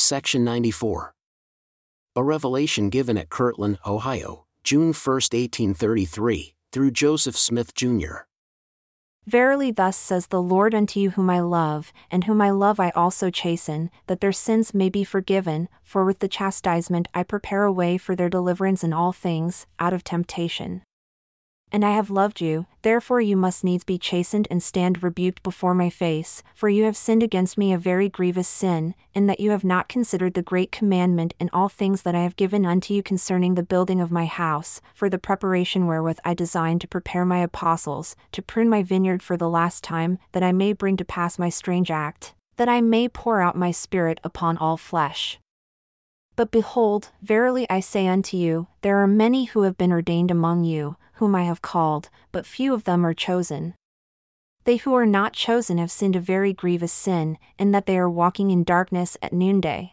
Section 94. A revelation given at Kirtland, Ohio, June 1, 1833, through Joseph Smith, Jr. Verily, thus says the Lord unto you, whom I love, and whom I love I also chasten, that their sins may be forgiven, for with the chastisement I prepare a way for their deliverance in all things, out of temptation and I have loved you, therefore you must needs be chastened and stand rebuked before my face, for you have sinned against me a very grievous sin, in that you have not considered the great commandment in all things that I have given unto you concerning the building of my house, for the preparation wherewith I designed to prepare my apostles, to prune my vineyard for the last time, that I may bring to pass my strange act, that I may pour out my spirit upon all flesh. But behold, verily I say unto you, there are many who have been ordained among you, whom I have called, but few of them are chosen. They who are not chosen have sinned a very grievous sin, in that they are walking in darkness at noonday.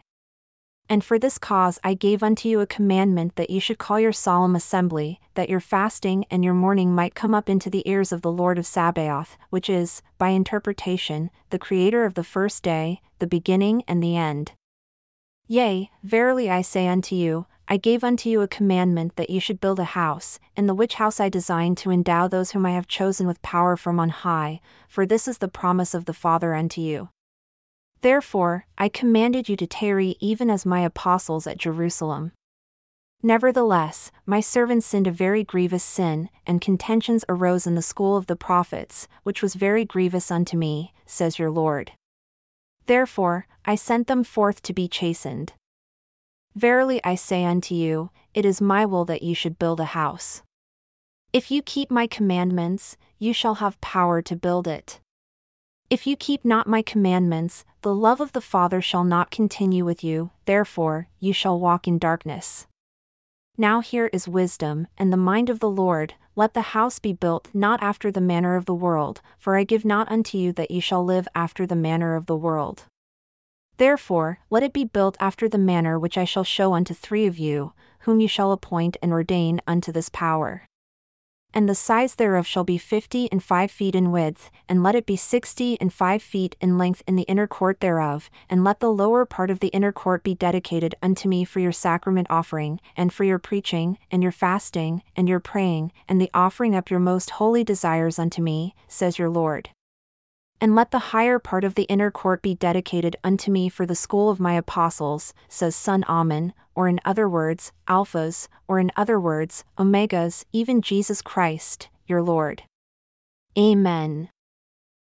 And for this cause I gave unto you a commandment that you should call your solemn assembly, that your fasting and your mourning might come up into the ears of the Lord of Sabaoth, which is, by interpretation, the Creator of the first day, the beginning and the end. Yea, verily I say unto you, I gave unto you a commandment that you should build a house, and the which house I designed to endow those whom I have chosen with power from on high, for this is the promise of the Father unto you. Therefore, I commanded you to tarry even as my apostles at Jerusalem. Nevertheless, my servants sinned a very grievous sin, and contentions arose in the school of the prophets, which was very grievous unto me, says your Lord. Therefore, I sent them forth to be chastened. Verily I say unto you, it is my will that you should build a house. If you keep my commandments, you shall have power to build it. If you keep not my commandments, the love of the Father shall not continue with you, therefore, you shall walk in darkness. Now here is wisdom, and the mind of the Lord, let the house be built not after the manner of the world, for I give not unto you that ye shall live after the manner of the world. Therefore, let it be built after the manner which I shall show unto three of you, whom you shall appoint and ordain unto this power. And the size thereof shall be fifty and five feet in width, and let it be sixty and five feet in length in the inner court thereof, and let the lower part of the inner court be dedicated unto me for your sacrament offering, and for your preaching, and your fasting, and your praying, and the offering up your most holy desires unto me, says your Lord and let the higher part of the inner court be dedicated unto me for the school of my apostles, says Son Ahman, or in other words, Alphus, or in other words, Omegus, even Jesus Christ, your Lord. Amen.